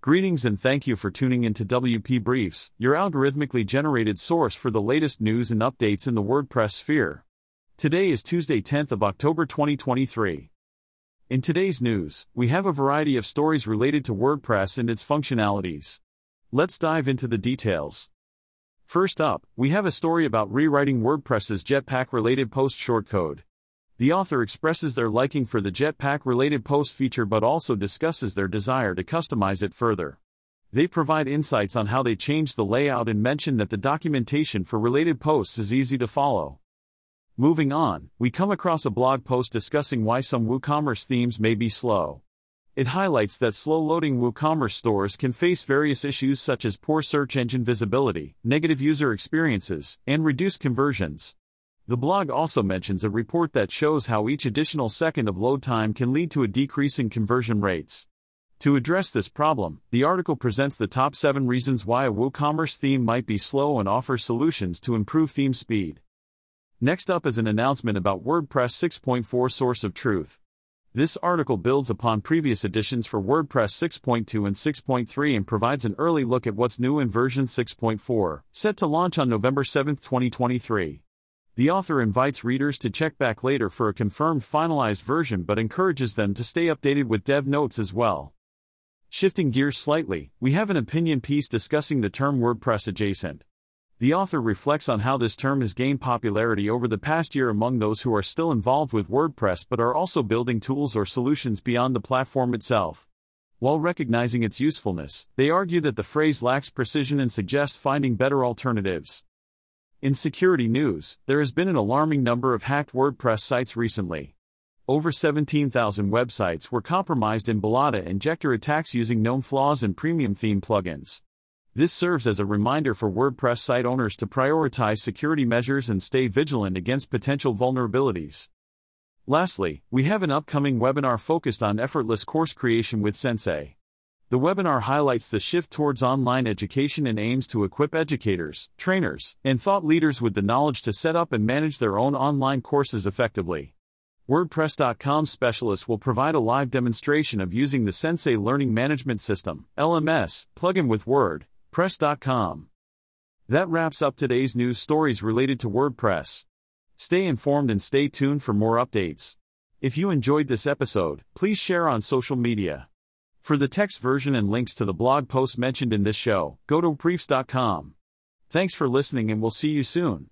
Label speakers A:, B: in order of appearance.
A: Greetings and thank you for tuning into WP Briefs, your algorithmically generated source for the latest news and updates in the WordPress sphere. Today is Tuesday, 10th of October 2023. In today's news, we have a variety of stories related to WordPress and its functionalities. Let's dive into the details. First up, we have a story about rewriting WordPress's Jetpack related post shortcode. The author expresses their liking for the Jetpack related post feature but also discusses their desire to customize it further. They provide insights on how they changed the layout and mention that the documentation for related posts is easy to follow. Moving on, we come across a blog post discussing why some WooCommerce themes may be slow. It highlights that slow loading WooCommerce stores can face various issues such as poor search engine visibility, negative user experiences, and reduced conversions. The blog also mentions a report that shows how each additional second of load time can lead to a decrease in conversion rates. To address this problem, the article presents the top 7 reasons why a WooCommerce theme might be slow and offers solutions to improve theme speed. Next up is an announcement about WordPress 6.4 Source of Truth. This article builds upon previous editions for WordPress 6.2 and 6.3 and provides an early look at what's new in version 6.4, set to launch on November 7, 2023. The author invites readers to check back later for a confirmed finalized version but encourages them to stay updated with dev notes as well. Shifting gears slightly, we have an opinion piece discussing the term WordPress adjacent. The author reflects on how this term has gained popularity over the past year among those who are still involved with WordPress but are also building tools or solutions beyond the platform itself. While recognizing its usefulness, they argue that the phrase lacks precision and suggests finding better alternatives. In security news, there has been an alarming number of hacked WordPress sites recently. Over 17,000 websites were compromised in Balada injector attacks using known flaws and premium theme plugins. This serves as a reminder for WordPress site owners to prioritize security measures and stay vigilant against potential vulnerabilities. Lastly, we have an upcoming webinar focused on effortless course creation with Sensei. The webinar highlights the shift towards online education and aims to equip educators, trainers, and thought leaders with the knowledge to set up and manage their own online courses effectively. WordPress.com specialists will provide a live demonstration of using the Sensei Learning Management System, LMS, plugin with WordPress.com. That wraps up today's news stories related to WordPress. Stay informed and stay tuned for more updates. If you enjoyed this episode, please share on social media. For the text version and links to the blog posts mentioned in this show, go to briefs.com. Thanks for listening and we'll see you soon.